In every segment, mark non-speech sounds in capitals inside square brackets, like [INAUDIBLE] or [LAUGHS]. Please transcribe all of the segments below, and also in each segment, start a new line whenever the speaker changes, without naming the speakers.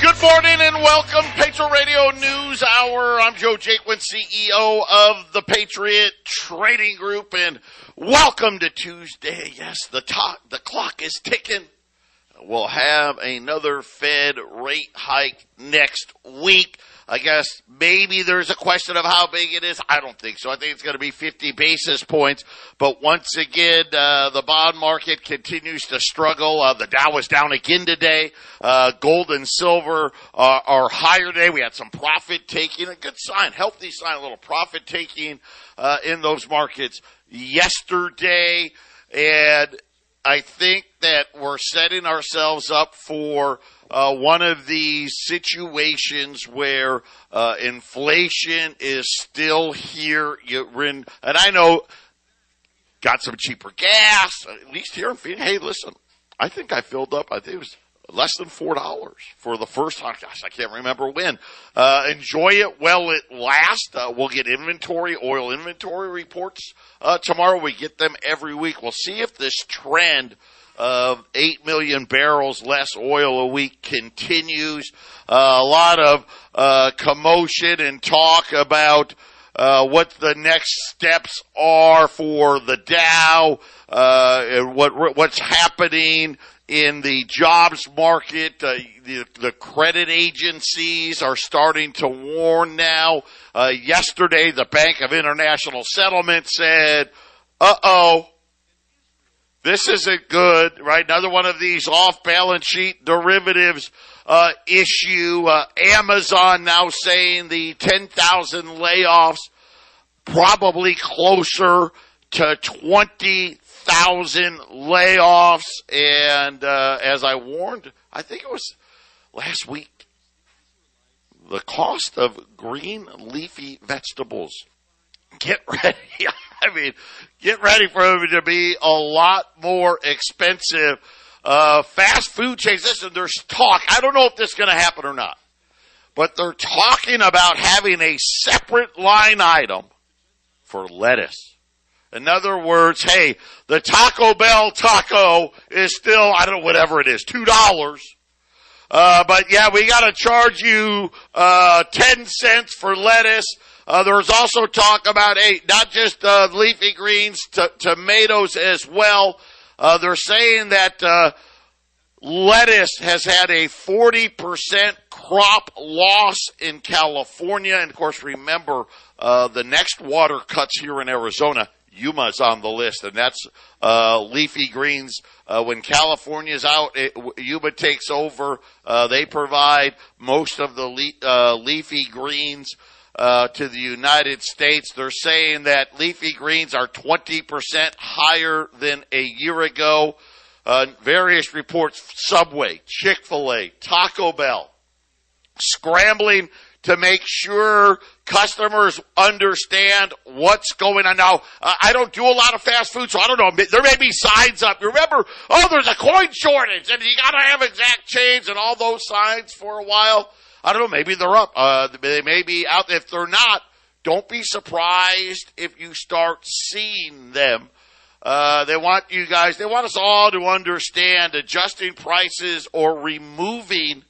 Good morning and welcome, Patriot Radio News Hour. I'm Joe Jaquin, CEO of the Patriot Trading Group, and welcome to Tuesday. Yes, the, the clock is ticking. We'll have another Fed rate hike next week. I guess maybe there's a question of how big it is. I don't think so. I think it's going to be 50 basis points. But once again, uh, the bond market continues to struggle. Uh, the Dow is down again today. Uh, gold and silver are, are higher today. We had some profit taking, a good sign, healthy sign, a little profit taking uh, in those markets yesterday. And I think that we're setting ourselves up for uh, one of these situations where uh, inflation is still here. You're in, and I know got some cheaper gas, at least here in Phoenix. Hey, listen, I think I filled up. I think it was less than four dollars for the first time. Gosh, I can't remember when. Uh, enjoy it while it lasts. Uh, we'll get inventory, oil inventory reports uh, tomorrow. We get them every week. We'll see if this trend of 8 million barrels less oil a week continues. Uh, a lot of uh, commotion and talk about uh, what the next steps are for the Dow, uh, and what what's happening in the jobs market. Uh, the, the, credit agencies are starting to warn now. Uh, yesterday, the Bank of International Settlement said, "Uh oh." This isn't good, right? Another one of these off balance sheet derivatives uh, issue. Uh, Amazon now saying the 10,000 layoffs probably closer to 20,000 layoffs. And uh, as I warned, I think it was last week, the cost of green leafy vegetables. Get [LAUGHS] ready. I mean, get ready for them to be a lot more expensive. Uh, fast food chains, listen, there's talk. I don't know if this is going to happen or not, but they're talking about having a separate line item for lettuce. In other words, hey, the Taco Bell taco is still, I don't know, whatever it is, two dollars. Uh, but yeah, we gotta charge you, uh, 10 cents for lettuce uh, there's also talk about hey, not just uh, leafy greens, t- tomatoes as well. Uh, they're saying that uh, lettuce has had a 40% crop loss in California, and of course, remember uh, the next water cuts here in Arizona. Yuma's on the list, and that's uh, leafy greens. Uh, when California's out, it, Yuma takes over. Uh, they provide most of the le- uh, leafy greens uh, to the United States. They're saying that leafy greens are 20% higher than a year ago. Uh, various reports, Subway, Chick-fil-A, Taco Bell, scrambling to make sure customers understand what's going on. Now, uh, I don't do a lot of fast food, so I don't know. There may be signs up. Remember, oh, there's a coin shortage, and you gotta have exact change and all those signs for a while. I don't know. Maybe they're up. Uh, they may be out. If they're not, don't be surprised if you start seeing them. Uh, they want you guys, they want us all to understand adjusting prices or removing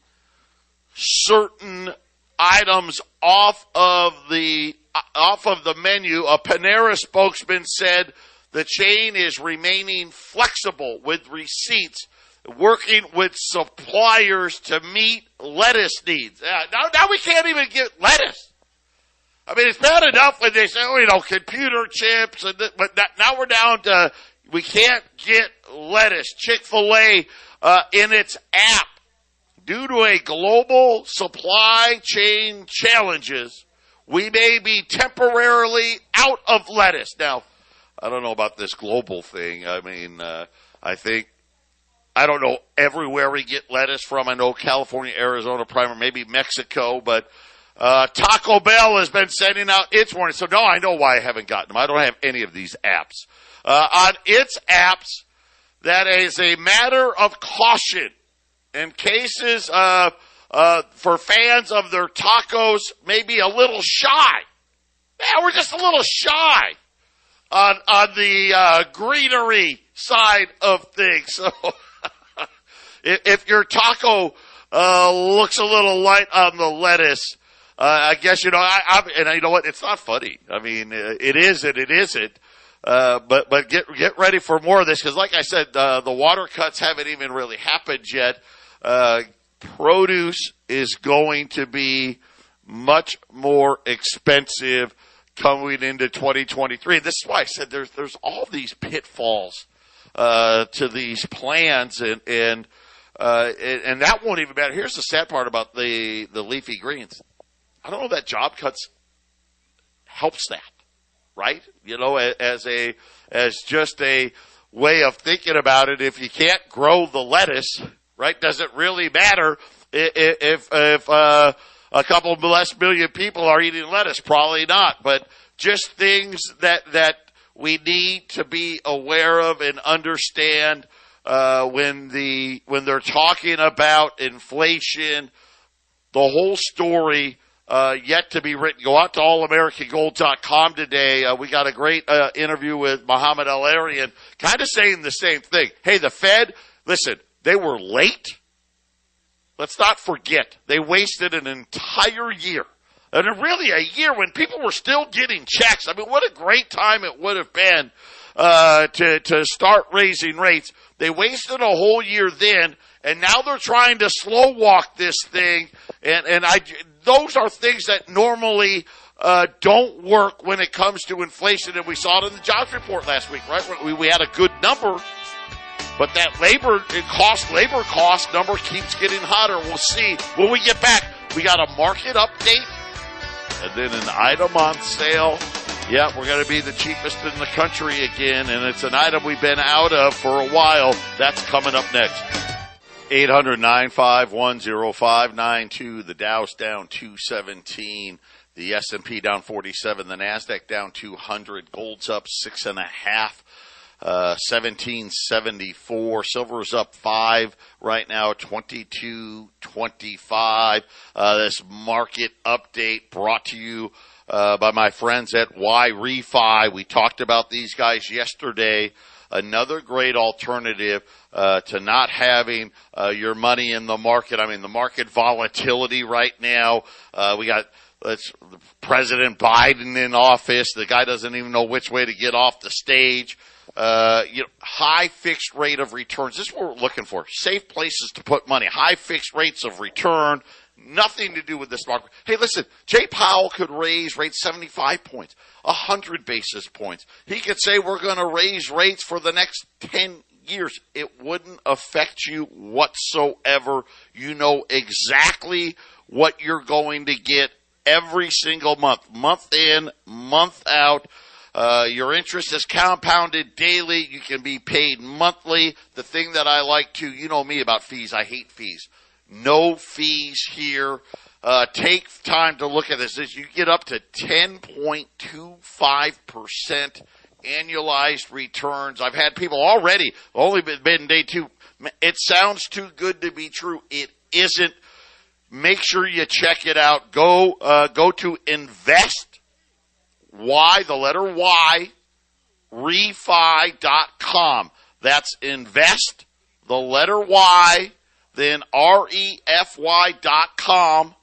certain items off of the, off of the menu. A Panera spokesman said the chain is remaining flexible with receipts working with suppliers to meet lettuce needs. Now, now we can't even get lettuce. I mean, it's bad enough when they say, oh, you know, computer chips, and th- but that, now we're down to we can't get lettuce. Chick Fil A uh, in its app due to a global supply chain challenges. We may be temporarily out of lettuce. Now, I don't know about this global thing. I mean, uh, I think I don't know everywhere we get lettuce from. I know California, Arizona, primer, maybe Mexico, but uh, Taco Bell has been sending out its warning. So no, I know why I haven't gotten them. I don't have any of these apps. Uh, on its apps, that is a matter of caution in cases uh, for fans of their tacos, maybe a little shy. Yeah, we're just a little shy on on the uh, greenery side of things. [LAUGHS] So if, your taco uh, looks a little light on the lettuce, uh, I guess you know. I, I and you know what? It's not funny. I mean, uh, it is and it isn't. Uh, but but get get ready for more of this because, like I said, uh, the water cuts haven't even really happened yet. Uh, produce is going to be much more expensive coming into 2023. This is why I said there's there's all these pitfalls uh, to these plans, and and uh, and that won't even matter. Here's the sad part about the the leafy greens. I don't know that job cuts helps that, right? You know, as a as just a way of thinking about it. If you can't grow the lettuce, right? Does it really matter if if uh, a couple less million people are eating lettuce? Probably not. But just things that that we need to be aware of and understand uh, when the when they're talking about inflation. The whole story uh, yet to be written. Go out to allamericangold.com today. Uh, we got a great uh, interview with Mohamed El-Erian, kind of saying the same thing. Hey, the Fed, listen, they were late. Let's not forget, they wasted an entire year. And really a year when people were still getting checks. I mean, what a great time it would have been uh, to, to start raising rates. They wasted a whole year then, and now they're trying to slow walk this thing. And, and I, those are things that normally uh, don't work when it comes to inflation, and we saw it in the jobs report last week, right? We, we had a good number, but that labor cost, labor cost number keeps getting hotter. We'll see when we get back. We got a market update, and then an item on sale. Yeah, we're going to be the cheapest in the country again, and it's an item we've been out of for a while. That's coming up next. 800 951 The Dow's down 217. The S&P down 47. The NASDAQ down 200. Gold's up six and a half. Uh, 1774. is up five right now, 2225. Uh, this market update brought to you uh, by my friends at YRefy. We talked about these guys yesterday. Another great alternative uh, to not having uh, your money in the market. I mean, the market volatility right now. Uh, we got let's President Biden in office. The guy doesn't even know which way to get off the stage. Uh, you know, high fixed rate of returns. This is what we're looking for. Safe places to put money. High fixed rates of return. Nothing to do with this market. Hey, listen, Jay Powell could raise rates 75 points, 100 basis points. He could say we're going to raise rates for the next 10 years, it wouldn't affect you whatsoever. You know exactly what you're going to get every single month, month in, month out. Uh, your interest is compounded daily. You can be paid monthly. The thing that I like to, you know me about fees. I hate fees. No fees here. Uh, take time to look at this. You get up to 10.25% annualized returns. I've had people already only been, been day two. It sounds too good to be true. It isn't. Make sure you check it out. Go uh, go to invest y the letter y refi.com. That's invest the letter y then r e f y dot com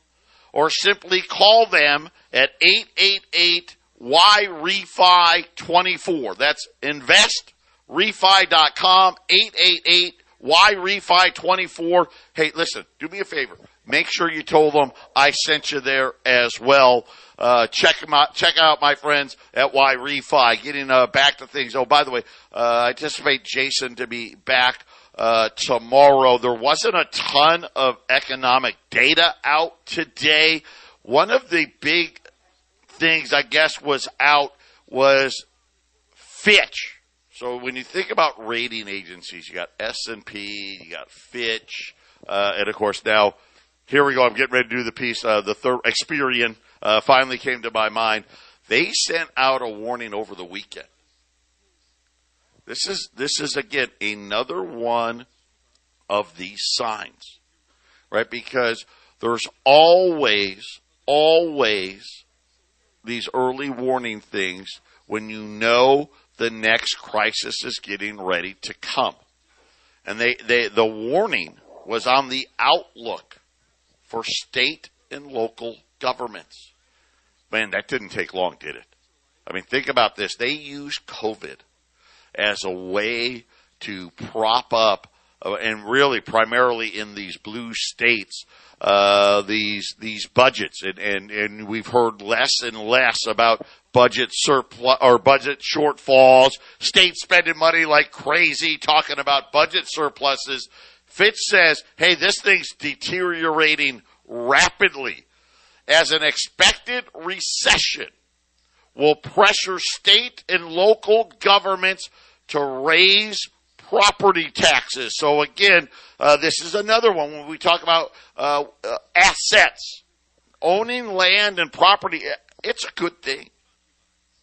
or simply call them at 888 YRefy 24. That's invest, investrefi.com 888 YRefy 24. Hey, listen, do me a favor. Make sure you told them I sent you there as well. Uh, check out, check out my friends at YRefy. Getting uh, back to things. Oh, by the way, uh, I anticipate Jason to be back uh, tomorrow. There wasn't a ton of economic data out today. One of the big things I guess was out was Fitch. So when you think about rating agencies, you got S and P, you got Fitch, uh, and of course now here we go. I'm getting ready to do the piece. Uh, the third Experian uh, finally came to my mind. They sent out a warning over the weekend. This is this is again another one of these signs, right? Because there's always always these early warning things when you know the next crisis is getting ready to come. And they, they, the warning was on the outlook for state and local governments. Man, that didn't take long, did it? I mean, think about this. They used COVID as a way to prop up, uh, and really primarily in these blue states, uh, these these budgets, and, and and we've heard less and less about budget surplus or budget shortfalls, state spending money like crazy, talking about budget surpluses. Fitch says, "Hey, this thing's deteriorating rapidly, as an expected recession will pressure state and local governments to raise." property taxes. So again, uh, this is another one when we talk about uh, assets, owning land and property. It's a good thing.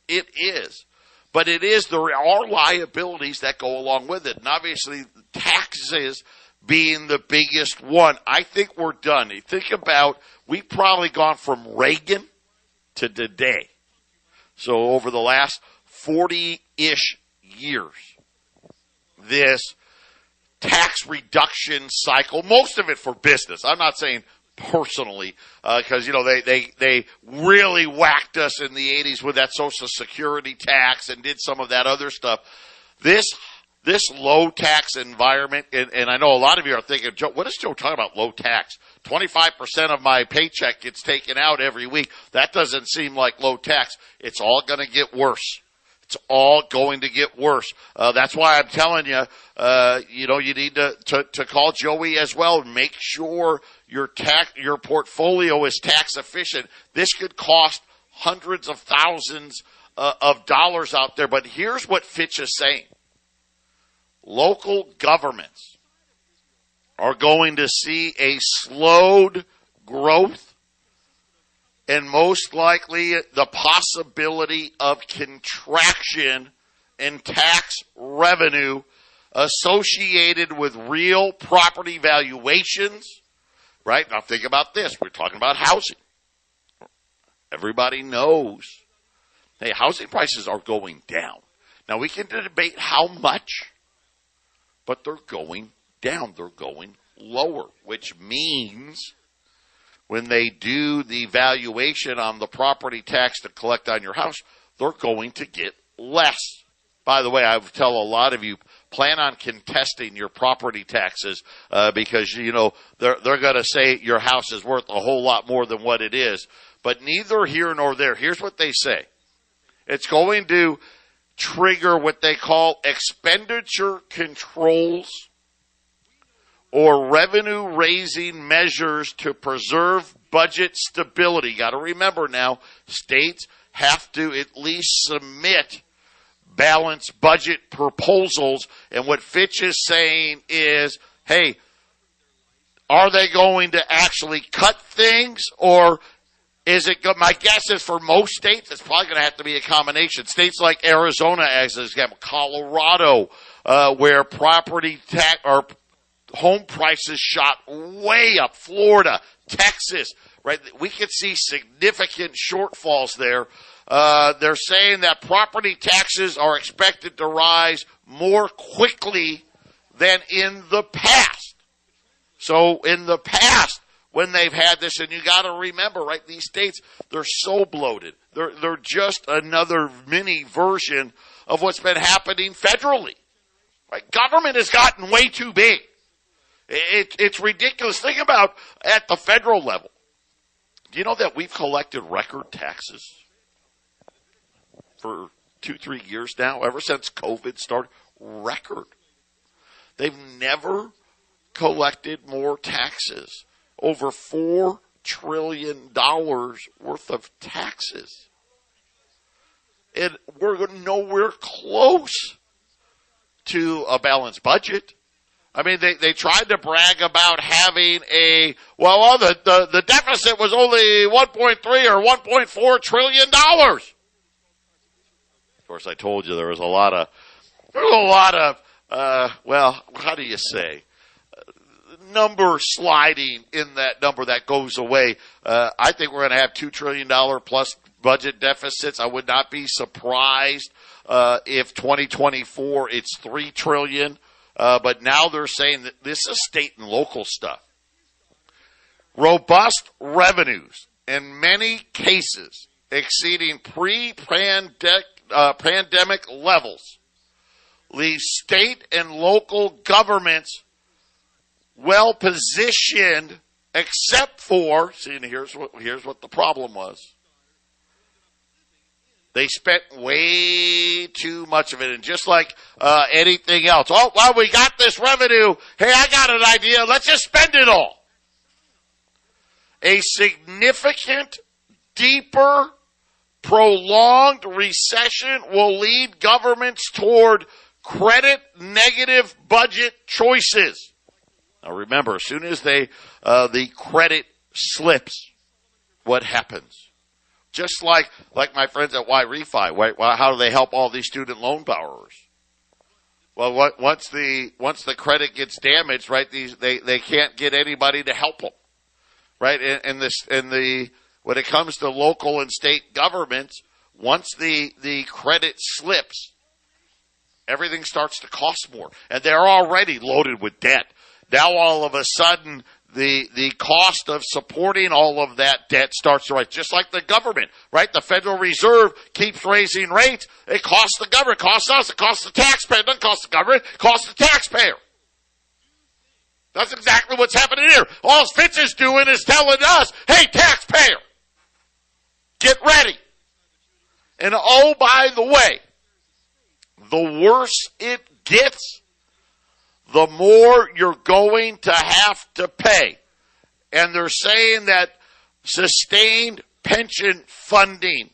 It is, but it is there are liabilities that go along with it, and obviously taxes being the biggest one. I think we're done. Think about we've probably gone from Reagan to today. So over the last 40 ish years, this tax reduction cycle, most of it for business. I'm not saying personally, because uh, you know they they they really whacked us in the 80s with that Social Security tax and did some of that other stuff. This this low tax environment, and, and I know a lot of you are thinking, Joe, what is Joe talking about? Low tax. 25% of my paycheck gets taken out every week. That doesn't seem like low tax. It's all going to get worse. It's all going to get worse. Uh, that's why I'm telling you, uh, you know, you need to, to, to call Joey as well make sure your tax, your portfolio is tax efficient. This could cost hundreds of thousands uh, of dollars out there. But here's what Fitch is saying. Local governments are going to see a slowed growth and most likely the possibility of contraction in tax revenue associated with real property valuations. Right? Now think about this. We're talking about housing. Everybody knows. Hey, housing prices are going down. Now we can debate how much, but they're going down. They're going lower, which means when they do the valuation on the property tax to collect on your house, they're going to get less. By the way, I would tell a lot of you plan on contesting your property taxes uh, because you know they're they're going to say your house is worth a whole lot more than what it is. But neither here nor there. Here's what they say: it's going to trigger what they call expenditure controls or revenue raising measures to preserve budget stability. Got to remember now, states have to at least submit balanced budget proposals. And what Fitch is saying is, hey, are they going to actually cut things or is it good? My guess is for most states, it's probably going to have to be a combination. States like Arizona, as an example, Colorado, uh, where property tax or home prices shot way up. Florida, Texas, right? We could see significant shortfalls there. Uh, they're saying that property taxes are expected to rise more quickly than in the past. So in the past, when they've had this, and you got to remember, right? These states, they're so bloated. They're they're just another mini version of what's been happening federally. Right? Government has gotten way too big. It, it's ridiculous. Think about at the federal level. Do you know that we've collected record taxes for two, three years now, ever since COVID started? Record. They've never collected more taxes. Over four trillion dollars worth of taxes. And we're nowhere close to a balanced budget. I mean, they, they tried to brag about having a, well, well the, the, the deficit was only 1.3 or 1.4 trillion dollars. Of course, I told you there was a lot of, there was a lot of, uh, well, how do you say? Number sliding in that number that goes away. Uh, I think we're going to have $2 trillion plus budget deficits. I would not be surprised, uh, if 2024 it's 3 trillion. Uh, but now they're saying that this is state and local stuff. Robust revenues in many cases exceeding pre-pandemic uh, pandemic levels leave state and local governments well positioned except for see and here's what here's what the problem was they spent way too much of it, and just like uh, anything else, oh well, we got this revenue. Hey, I got an idea. Let's just spend it all. A significant, deeper, prolonged recession will lead governments toward credit negative budget choices. Now, remember, as soon as they uh, the credit slips, what happens? Just like, like my friends at YRefy, why, why, how do they help all these student loan borrowers? Well, what, once the, once the credit gets damaged, right, these, they, they can't get anybody to help them. Right? And, and this, and the, when it comes to local and state governments, once the, the credit slips, everything starts to cost more. And they're already loaded with debt. Now all of a sudden, the the cost of supporting all of that debt starts to rise, just like the government, right? The Federal Reserve keeps raising rates. It costs the government, it costs us, it costs the taxpayer. It doesn't cost the government, it costs the taxpayer. That's exactly what's happening here. All Fitch is doing is telling us, hey, taxpayer, get ready. And oh, by the way, the worse it gets, the more you're going to have to pay. And they're saying that sustained pension funding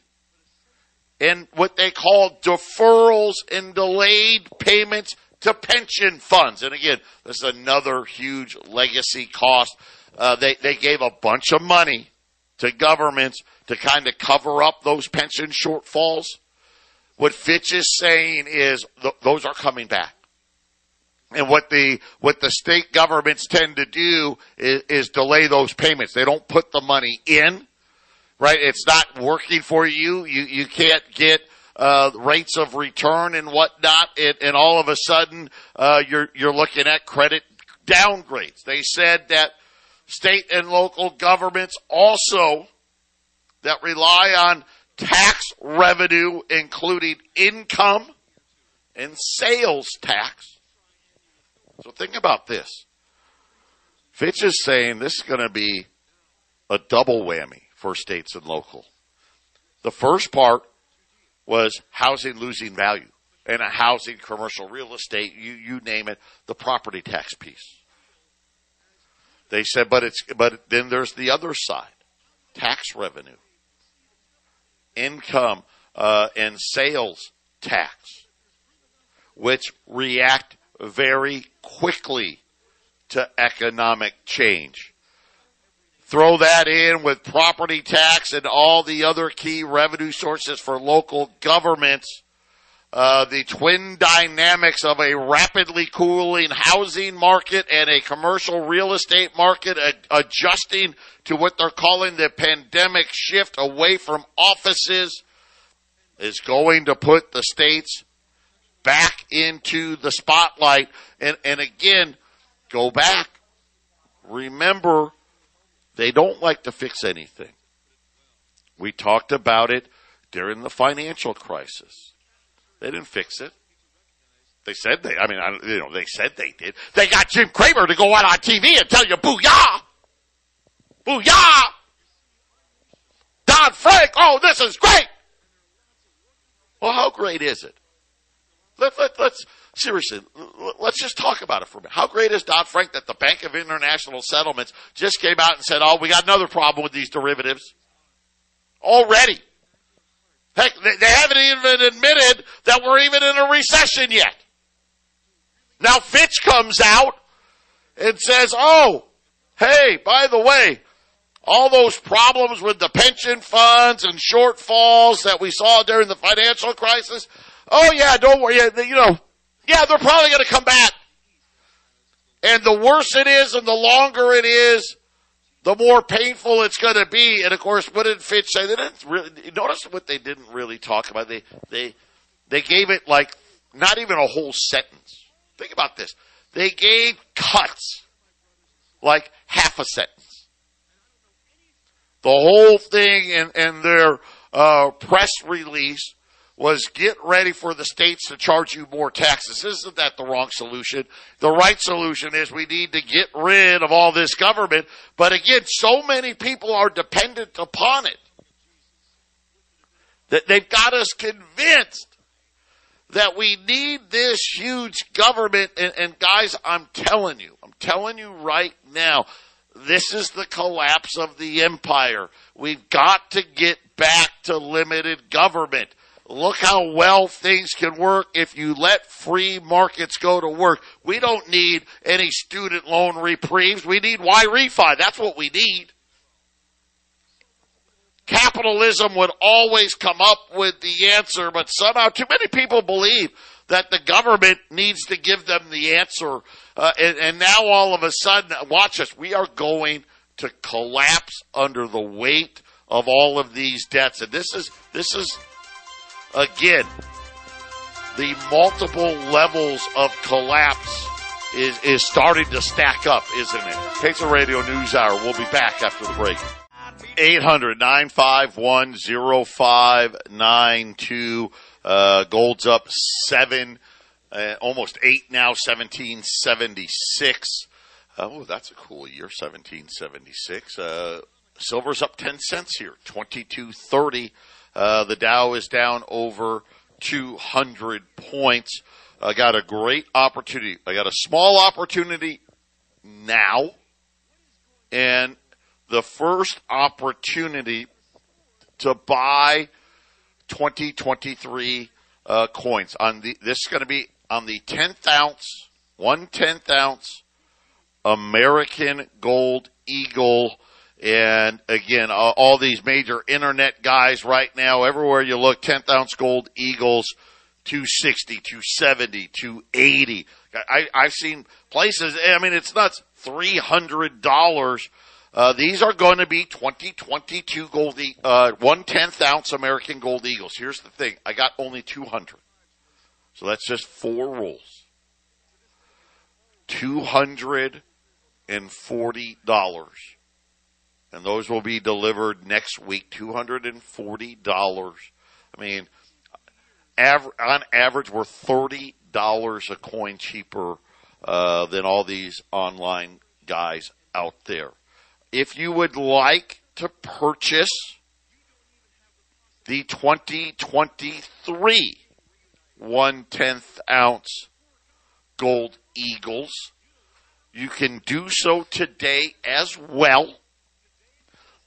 and what they call deferrals and delayed payments to pension funds. And again, this is another huge legacy cost. Uh, they, they gave a bunch of money to governments to kind of cover up those pension shortfalls. What Fitch is saying is th- those are coming back. And what the what the state governments tend to do is, is, delay those payments. They don't put the money in, right? It's not working for you. You you can't get uh, rates of return and whatnot, it, and all of a sudden uh, you're you're looking at credit downgrades. They said that state and local governments also that rely on tax revenue, including income and sales tax so think about this. Fitch is saying this is going to be a double whammy for states and local. The first part was housing losing value and a housing, commercial real estate, you, you name it, the property tax piece. They said, but it's, but then there's the other side, tax revenue, income, uh, and sales tax, which react very quickly to economic change. Throw that in with property tax and all the other key revenue sources for local governments. Uh, the twin dynamics of a rapidly cooling housing market and a commercial real estate market ad- adjusting to what they're calling the pandemic shift away from offices is going to put the states back into the spotlight. And, and again, go back. Remember, they don't like to fix anything. We talked about it during the financial crisis. They didn't fix it. They said they, I mean, I, you know, they said they did. They got Jim Cramer to go out on TV and tell you, booyah! Booyah! Dodd Frank, oh, this is great! Well, how great is it? Let, let, let's, seriously, let's just talk about it for a minute. How great is Dodd Frank that the Bank of International Settlements just came out and said, oh, we got another problem with these derivatives? Already. Heck, they, they haven't even admitted that we're even in a recession yet. Now Fitch comes out and says, oh, hey, by the way, all those problems with the pension funds and shortfalls that we saw during the financial crisis. Oh yeah, don't worry. You know, yeah, they're probably going to come back. And the worse it is and the longer it is, the more painful it's going to be. And of course, what did Fitch say? They didn't really, notice what they didn't really talk about. They, they, they gave it like not even a whole sentence. Think about this. They gave cuts like half a sentence. The whole thing in, in their uh, press release was get ready for the states to charge you more taxes. Isn't that the wrong solution? The right solution is we need to get rid of all this government. But again, so many people are dependent upon it that they've got us convinced that we need this huge government. And, and guys, I'm telling you, I'm telling you right now, this is the collapse of the empire. We've got to get back to limited government. Look how well things can work if you let free markets go to work. We don't need any student loan reprieves. We need YRefy. That's what we need. Capitalism would always come up with the answer, but somehow too many people believe that the government needs to give them the answer. Uh, and, and now all of a sudden, watch us, we are going to collapse under the weight of all of these debts. And this is, this is again, the multiple levels of collapse is, is starting to stack up, isn't it? Patriot Radio News Hour. We'll be back after the break. 800-951-0592. Uh, gold's up seven, uh, almost eight now, 1776. Oh, that's a cool year, 1776. Uh, silver's up 10 cents here, 2230. Uh, the Dow is down over 200 points. I got a great opportunity. I got a small opportunity now, and the first opportunity to buy 2023 uh, coins on the. This is going to be on the 10th ounce, one tenth ounce American Gold Eagle and again, all, all these major internet guys right now, everywhere you look, 10th ounce gold eagles, 260, 270, 280. I, I've seen places, I mean, it's nuts, $300. Uh, these are going to be 2022 gold, uh, one tenth ounce American gold eagles. Here's the thing. I got only 200. So that's just four rolls. $240 and those will be delivered next week. Two hundred and forty dollars. I mean, av- on average, we're thirty dollars a coin cheaper uh, than all these online guys out there. If you would like to purchase the 2023 one tenth ounce gold eagles, you can do so today as well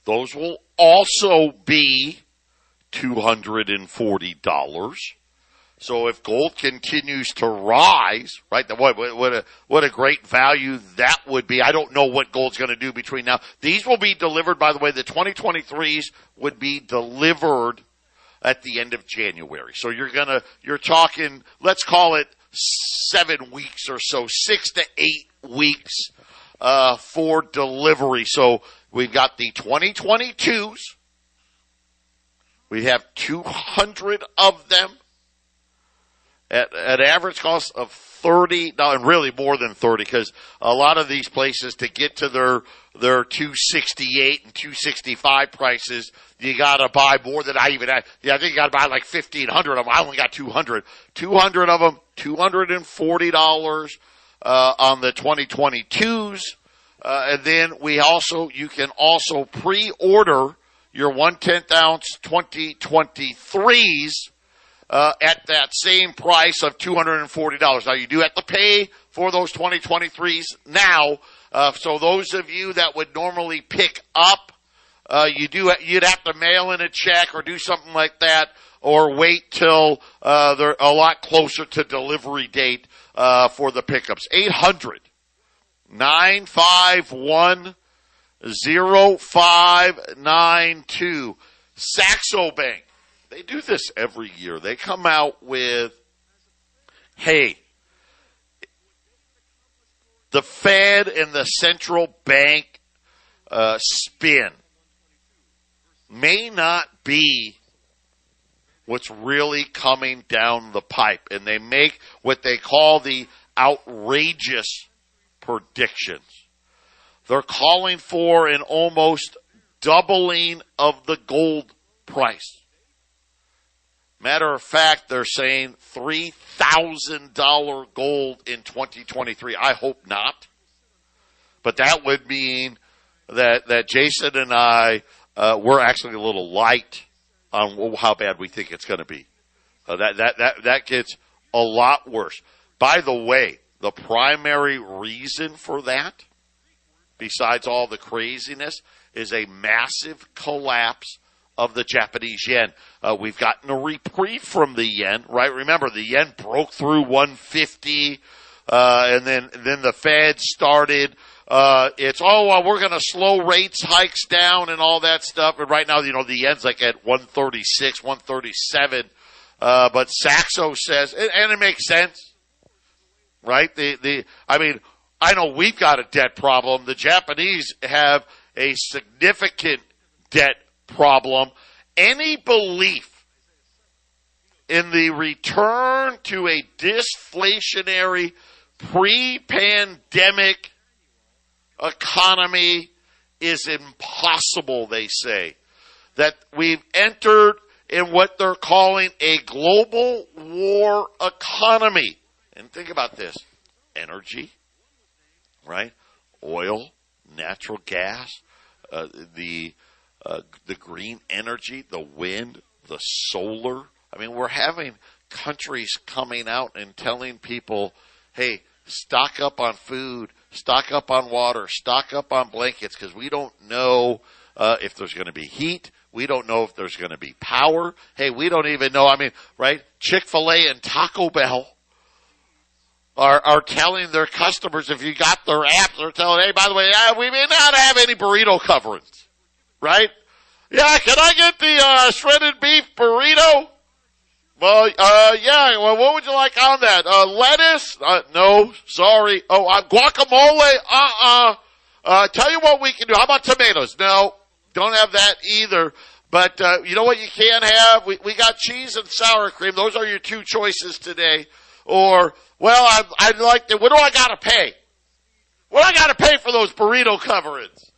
those will also be $240. So if gold continues to rise, right, what, what a, what a great value that would be. I don't know what gold's going to do between now. These will be delivered, by the way, the 2023s would be delivered at the end of January. So you're gonna, you're talking, let's call it seven weeks or so, six to eight weeks, uh, for delivery. So We've got the 2022s. We have 200 of them at an average cost of 30 and really more than 30 because a lot of these places to get to their their 268 and 265 prices you got to buy more than I even had. Yeah, I think you got to buy like 1500 of them. I only got 200. 200 of them, $240 uh, on the 2022s. Uh, and then we also, you can also pre-order your one tenth ounce 2023s, uh, at that same price of $240. Now you do have to pay for those 2023s now. Uh, so those of you that would normally pick up, uh, you do, you'd have to mail in a check or do something like that or wait till uh, they're a lot closer to delivery date uh, for the pickups. 800 951 0592. Saxo Bank. They do this every year. They come out with, hey, the Fed and the central bank uh, spin may not be what's really coming down the pipe. And they make what they call the outrageous predictions. They're calling for an almost doubling of the gold price. Matter of fact, they're saying $3,000 gold in 2023. I hope not. But that would mean that, that Jason and I, uh, we're actually a little light on how bad we think it's going to be. Uh, that, that, that, that gets a lot worse. By the way, the primary reason for that, besides all the craziness, is a massive collapse of the Japanese yen. Uh, we've gotten a reprieve from the yen, right? Remember, the yen broke through 150, uh, and then then the Fed started. Uh, it's oh well, we're going to slow rates hikes down and all that stuff. And right now, you know, the yen's like at 136, 137. Uh, but Saxo says, and, and it makes sense, right? The the I mean, I know we've got a debt problem. The Japanese have a significant debt problem. Any belief in the return to a disflationary pre-pandemic economy is impossible, they say. That we've entered in what they're calling a global war economy. And think about this. Energy, right? Oil, natural gas, uh, the uh, the green energy, the wind, the solar. I mean, we're having countries coming out and telling people, "Hey, stock up on food, stock up on water, stock up on blankets because we don't know uh, if there's going to be heat. We don't know if there's going to be power. Hey, we don't even know. I mean, right? Chick Fil A and Taco Bell are are telling their customers if you got their app, they're telling, hey, by the way, uh, we may not have any burrito coverings, right? Yeah, can I get the uh, shredded beef burrito? Well, uh, yeah. Well, what would you like on that? Uh, lettuce? Uh, no, sorry. Oh, uh, guacamole? Uh-uh. Uh, tell you what we can do. How about tomatoes? No, don't have that either. But, uh, you know what you can have? We, we got cheese and sour cream. Those are your two choices today. Or, well, I, I'd like to, what do I gotta pay? What do I gotta pay for those burrito coverings?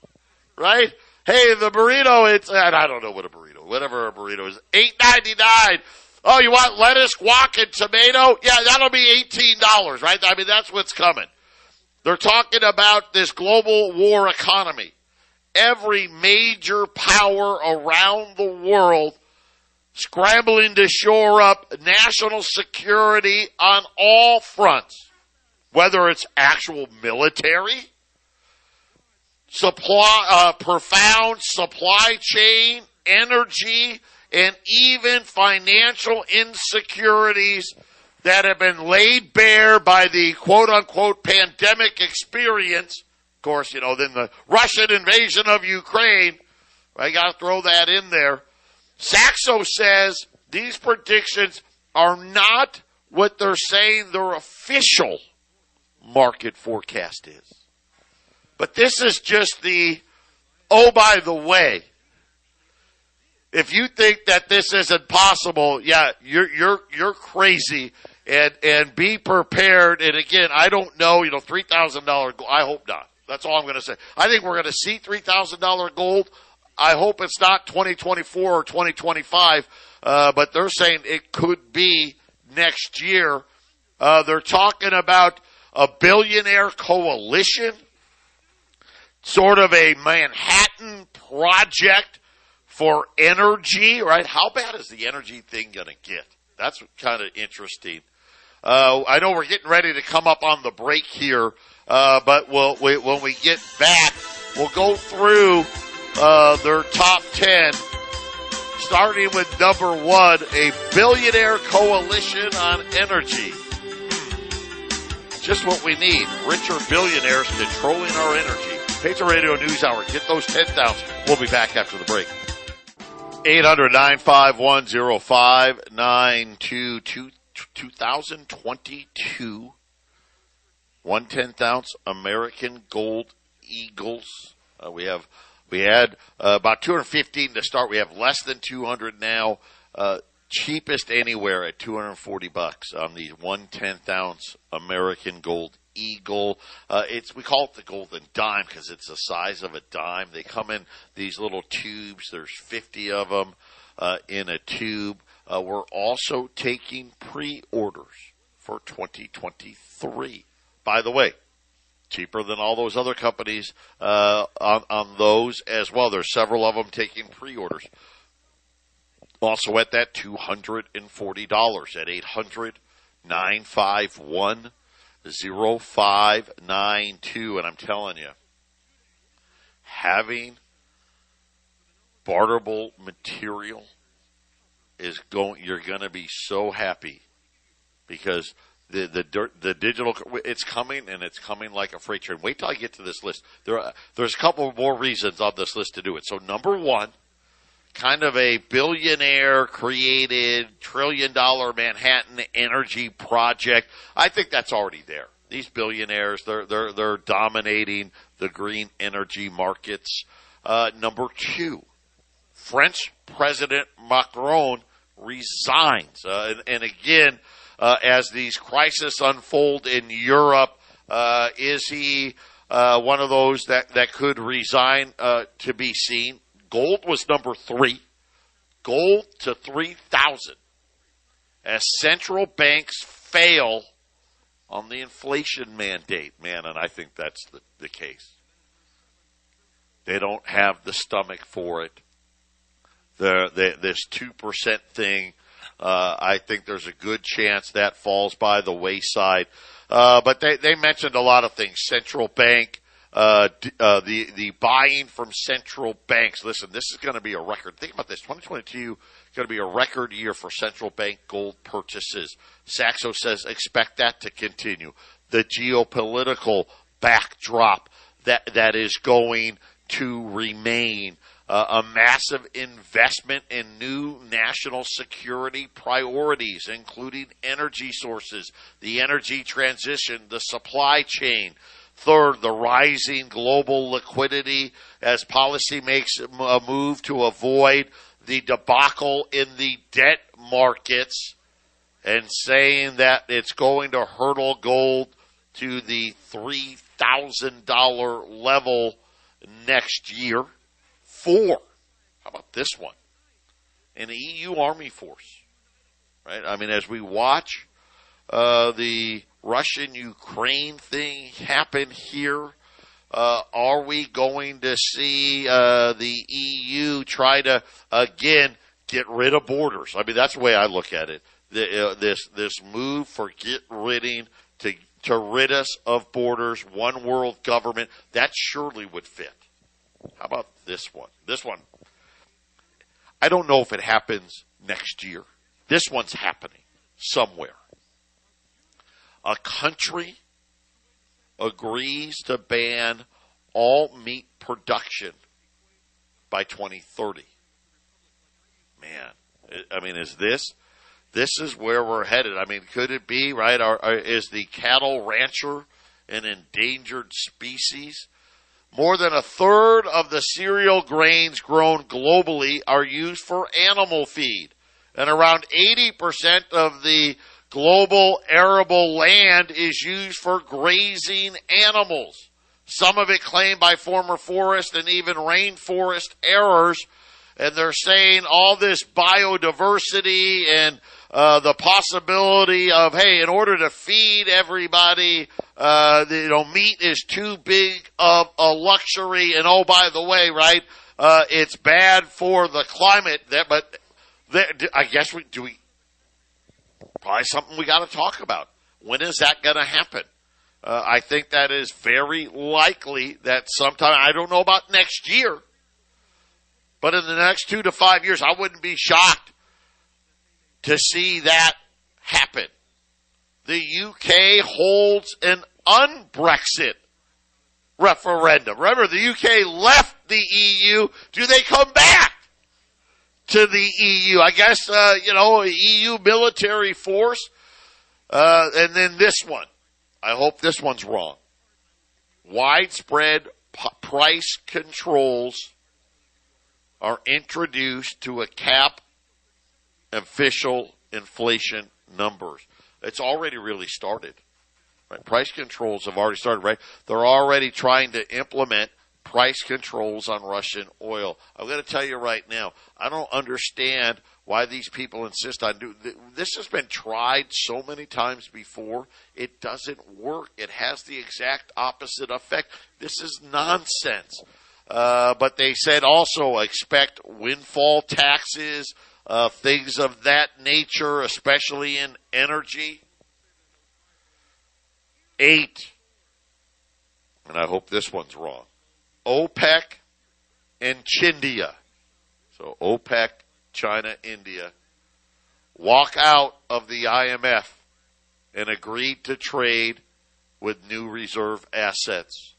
Right? Hey, the burrito, it's, I don't know what a burrito, whatever a burrito is, eight ninety nine. Oh, you want lettuce, guac, and tomato? Yeah, that'll be $18, right? I mean, that's what's coming. They're talking about this global war economy. Every major power around the world scrambling to shore up national security on all fronts, whether it's actual military, supply, uh, profound supply chain, energy, and even financial insecurities that have been laid bare by the quote unquote pandemic experience. Of course, you know, then the Russian invasion of Ukraine. I got to throw that in there. Saxo says these predictions are not what they're saying their official market forecast is. But this is just the, oh, by the way, if you think that this isn't possible, yeah, you're, you're, you're crazy and, and be prepared. And again, I don't know, you know, $3,000 I hope not. That's all I'm going to say. I think we're going to see $3,000 gold. I hope it's not 2024 or 2025, uh, but they're saying it could be next year. Uh, they're talking about a billionaire coalition, sort of a Manhattan project for energy, right? How bad is the energy thing going to get? That's kind of interesting. Uh, I know we're getting ready to come up on the break here, uh, but we'll, we, when we get back, we'll go through uh, their top 10 starting with number one, a billionaire coalition on energy. Just what we need. Richer billionaires controlling our energy. Patriot Radio News Hour. Get those 10 down. We'll be back after the break. 800 951 2022. One tenth ounce American Gold Eagles. Uh, we have we had uh, about 215 to start. We have less than 200 now. Uh, cheapest anywhere at 240 bucks on the one tenth ounce American Gold Eagle. Uh, it's we call it the Golden Dime because it's the size of a dime. They come in these little tubes. There's 50 of them uh, in a tube. Uh, we're also taking pre-orders for 2023. By the way, cheaper than all those other companies uh, on, on those as well. There's several of them taking pre-orders. Also at that $240 at 800 951 0592. And I'm telling you, having barterable material is going, you're going to be so happy because the the the digital it's coming and it's coming like a freight train. Wait till I get to this list. There are, there's a couple more reasons on this list to do it. So number one, kind of a billionaire created trillion dollar Manhattan energy project. I think that's already there. These billionaires they're they're they're dominating the green energy markets. Uh, number two, French President Macron resigns, uh, and, and again uh, as these crises unfold in Europe. Uh, is he uh, one of those that, that could resign uh, to be seen? Gold was number three. Gold to 3,000 as central banks fail on the inflation mandate. Man, and I think that's the, the case. They don't have the stomach for it. The, the, this 2% thing uh, I think there's a good chance that falls by the wayside. Uh, but they, they mentioned a lot of things. Central bank, uh, uh, the, the buying from central banks. Listen, this is going to be a record. Think about this. 2022 is going to be a record year for central bank gold purchases. Saxo says expect that to continue. The geopolitical backdrop that, that is going to remain uh, a massive investment in new national security priorities, including energy sources, the energy transition, the supply chain. Third, the rising global liquidity as policy makes a move to avoid the debacle in the debt markets and saying that it's going to hurdle gold to the $3,000 level next year four. How about this one? An EU Army force, right? I mean, as we watch uh, the Russian Ukraine thing happen here, uh, are we going to see uh, the EU try to again get rid of borders? I mean, that's the way I look at it. The, uh, this this move for get ridding to to rid us of borders, one world government, that surely would fit. How about this one? This one. I don't know if it happens next year. This one's happening somewhere. A country agrees to ban all meat production by 2030. Man, I mean, is this, this is where we're headed. I mean, could it be, right? Are, uh, is the cattle rancher an endangered species? More than a third of the cereal grains grown globally are used for animal feed. And around 80% of the global arable land is used for grazing animals. Some of it claimed by former forest and even rainforest errors. And they're saying all this biodiversity and uh, the possibility of, hey, in order to feed everybody, uh, you know, meat is too big of a luxury. And oh, by the way, right, uh, it's bad for the climate. That, but that, I guess we do we probably something we got to talk about. When is that going to happen? Uh, I think that is very likely that sometime. I don't know about next year, But in the next two to five years, I wouldn't be shocked to see that happen. The UK holds an un-Brexit referendum. Remember, the UK left the EU. Do they come back to the EU? I guess, uh, you know, EU military force. Uh, and then this one. I hope this one's wrong. Widespread p- price controls are introduced to a cap official inflation numbers. It's already really started. Right? Price controls have already started, right? They're already trying to implement price controls on Russian oil. I'm going to tell you right now, I don't understand why these people insist on do this has been tried so many times before. It doesn't work. It has the exact opposite effect. This is nonsense. Uh, but they said also expect windfall taxes, uh, things of that nature, especially in energy. Eight, and I hope this one's wrong. OPEC and Chindia. So OPEC, China, India walk out of the IMF and agreed to trade with new reserve assets.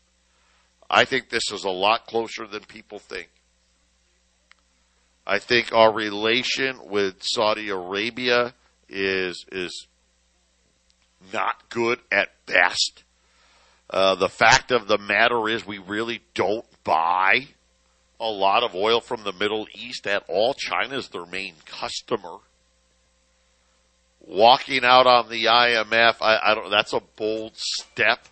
I think this is a lot closer than people think. I think our relation with Saudi Arabia is is not good at best. Uh, the fact of the matter is, we really don't buy a lot of oil from the Middle East at all. China is their main customer. Walking out on the IMF, I, I don't. That's a bold step,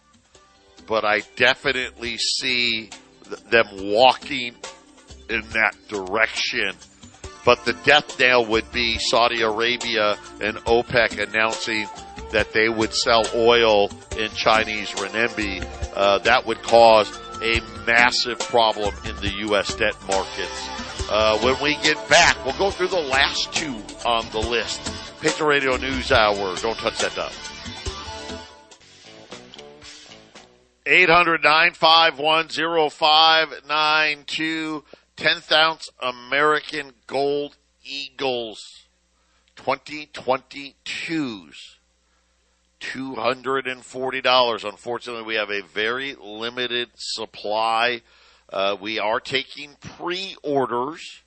but I definitely see them walking in that direction. But the death nail would be Saudi Arabia and OPEC announcing that they would sell oil in Chinese renminbi, uh, that would cause a massive problem in the U.S. debt markets. Uh, when we get back, we'll go through the last two on the list. Patriot Radio News Hour. Don't touch that dial. 800 951 0592 10th ounce American Gold Eagles 2022s. $240. Unfortunately, we have a very limited supply. Uh, we are taking pre-orders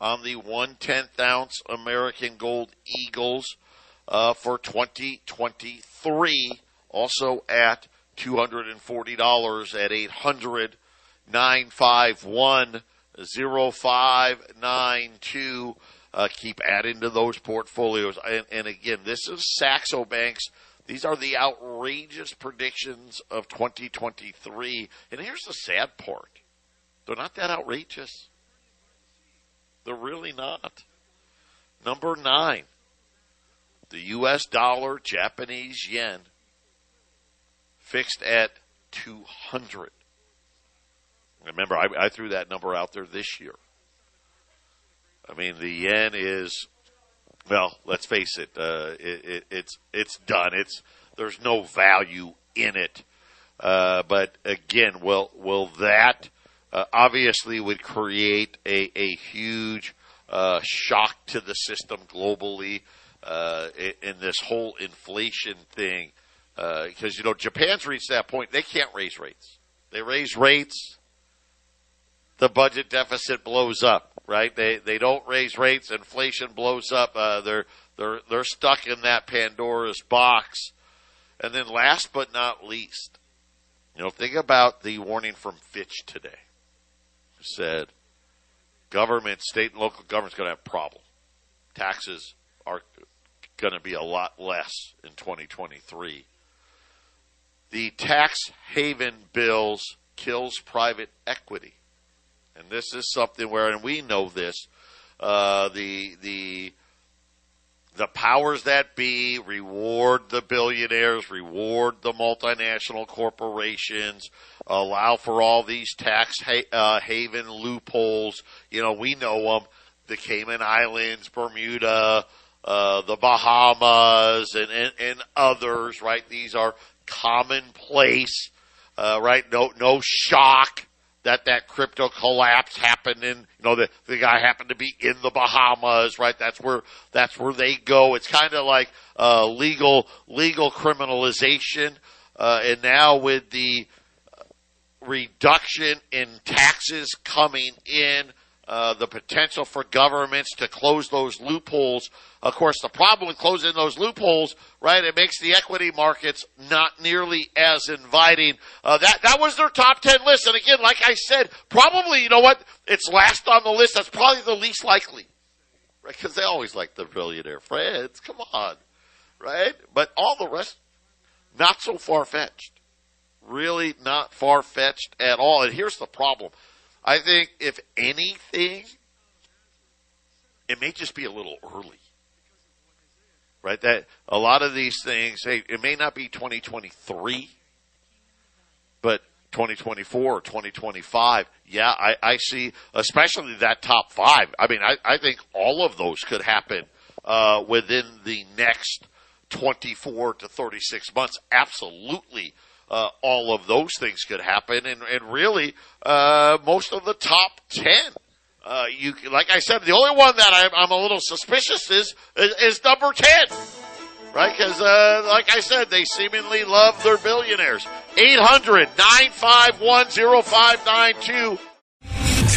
on the 110th ounce American Gold Eagles uh, for 2023, also at $240 at 800 951 0592. Uh, keep adding to those portfolios. And, and again, this is Saxo Bank's these are the outrageous predictions of 2023. And here's the sad part they're not that outrageous. They're really not. Number nine, the U.S. dollar, Japanese yen, fixed at 200. Remember, I, I threw that number out there this year. I mean, the yen is well, let's face it, uh, it, it, it's it's done. It's there's no value in it. Uh, but again, will will that uh, obviously would create a a huge uh, shock to the system globally uh, in, in, this whole inflation thing? Because uh, you know Japan's reached that point; they can't raise rates. They raise rates, the budget deficit blows up right? They they don't raise rates, inflation blows up. Uh, they're they're they're stuck in that Pandora's box. And then last but not least, you know, think about the warning from Fitch today. Said government, state and local government's going to have a problem. Taxes are going to be a lot less in 2023. The tax haven bills kills private equity and this is something where, and we know this, uh, the the the powers that be reward the billionaires, reward the multinational corporations, allow for all these tax ha- uh, haven loopholes. You know, we know them: the Cayman Islands, Bermuda, uh, the Bahamas, and, and, and others. Right? These are commonplace. Uh, right? No, no shock that that crypto collapse happened in, you know, the, the guy happened to be in the Bahamas, right? That's where, that's where they go. It's kind of like, uh, legal, legal criminalization. Uh, and now with the reduction in taxes coming in, uh, the potential for governments to close those loopholes. Of course, the problem with closing those loopholes, right? It makes the equity markets not nearly as inviting. Uh, that that was their top ten list, and again, like I said, probably you know what? It's last on the list. That's probably the least likely, right? Because they always like the billionaire friends. Come on, right? But all the rest, not so far fetched. Really, not far fetched at all. And here's the problem I think if anything, it may just be a little early. Right? That a lot of these things, hey, it may not be 2023, but 2024 or 2025. Yeah, I, I see, especially that top five. I mean, I, I think all of those could happen, uh, within the next 24 to 36 months. Absolutely uh, all of those things could happen, and, and really uh, most of the top ten. Uh, you like I said, the only one that I'm, I'm a little suspicious is is, is number ten, right? Because uh, like I said, they seemingly love their billionaires. 800 951 0592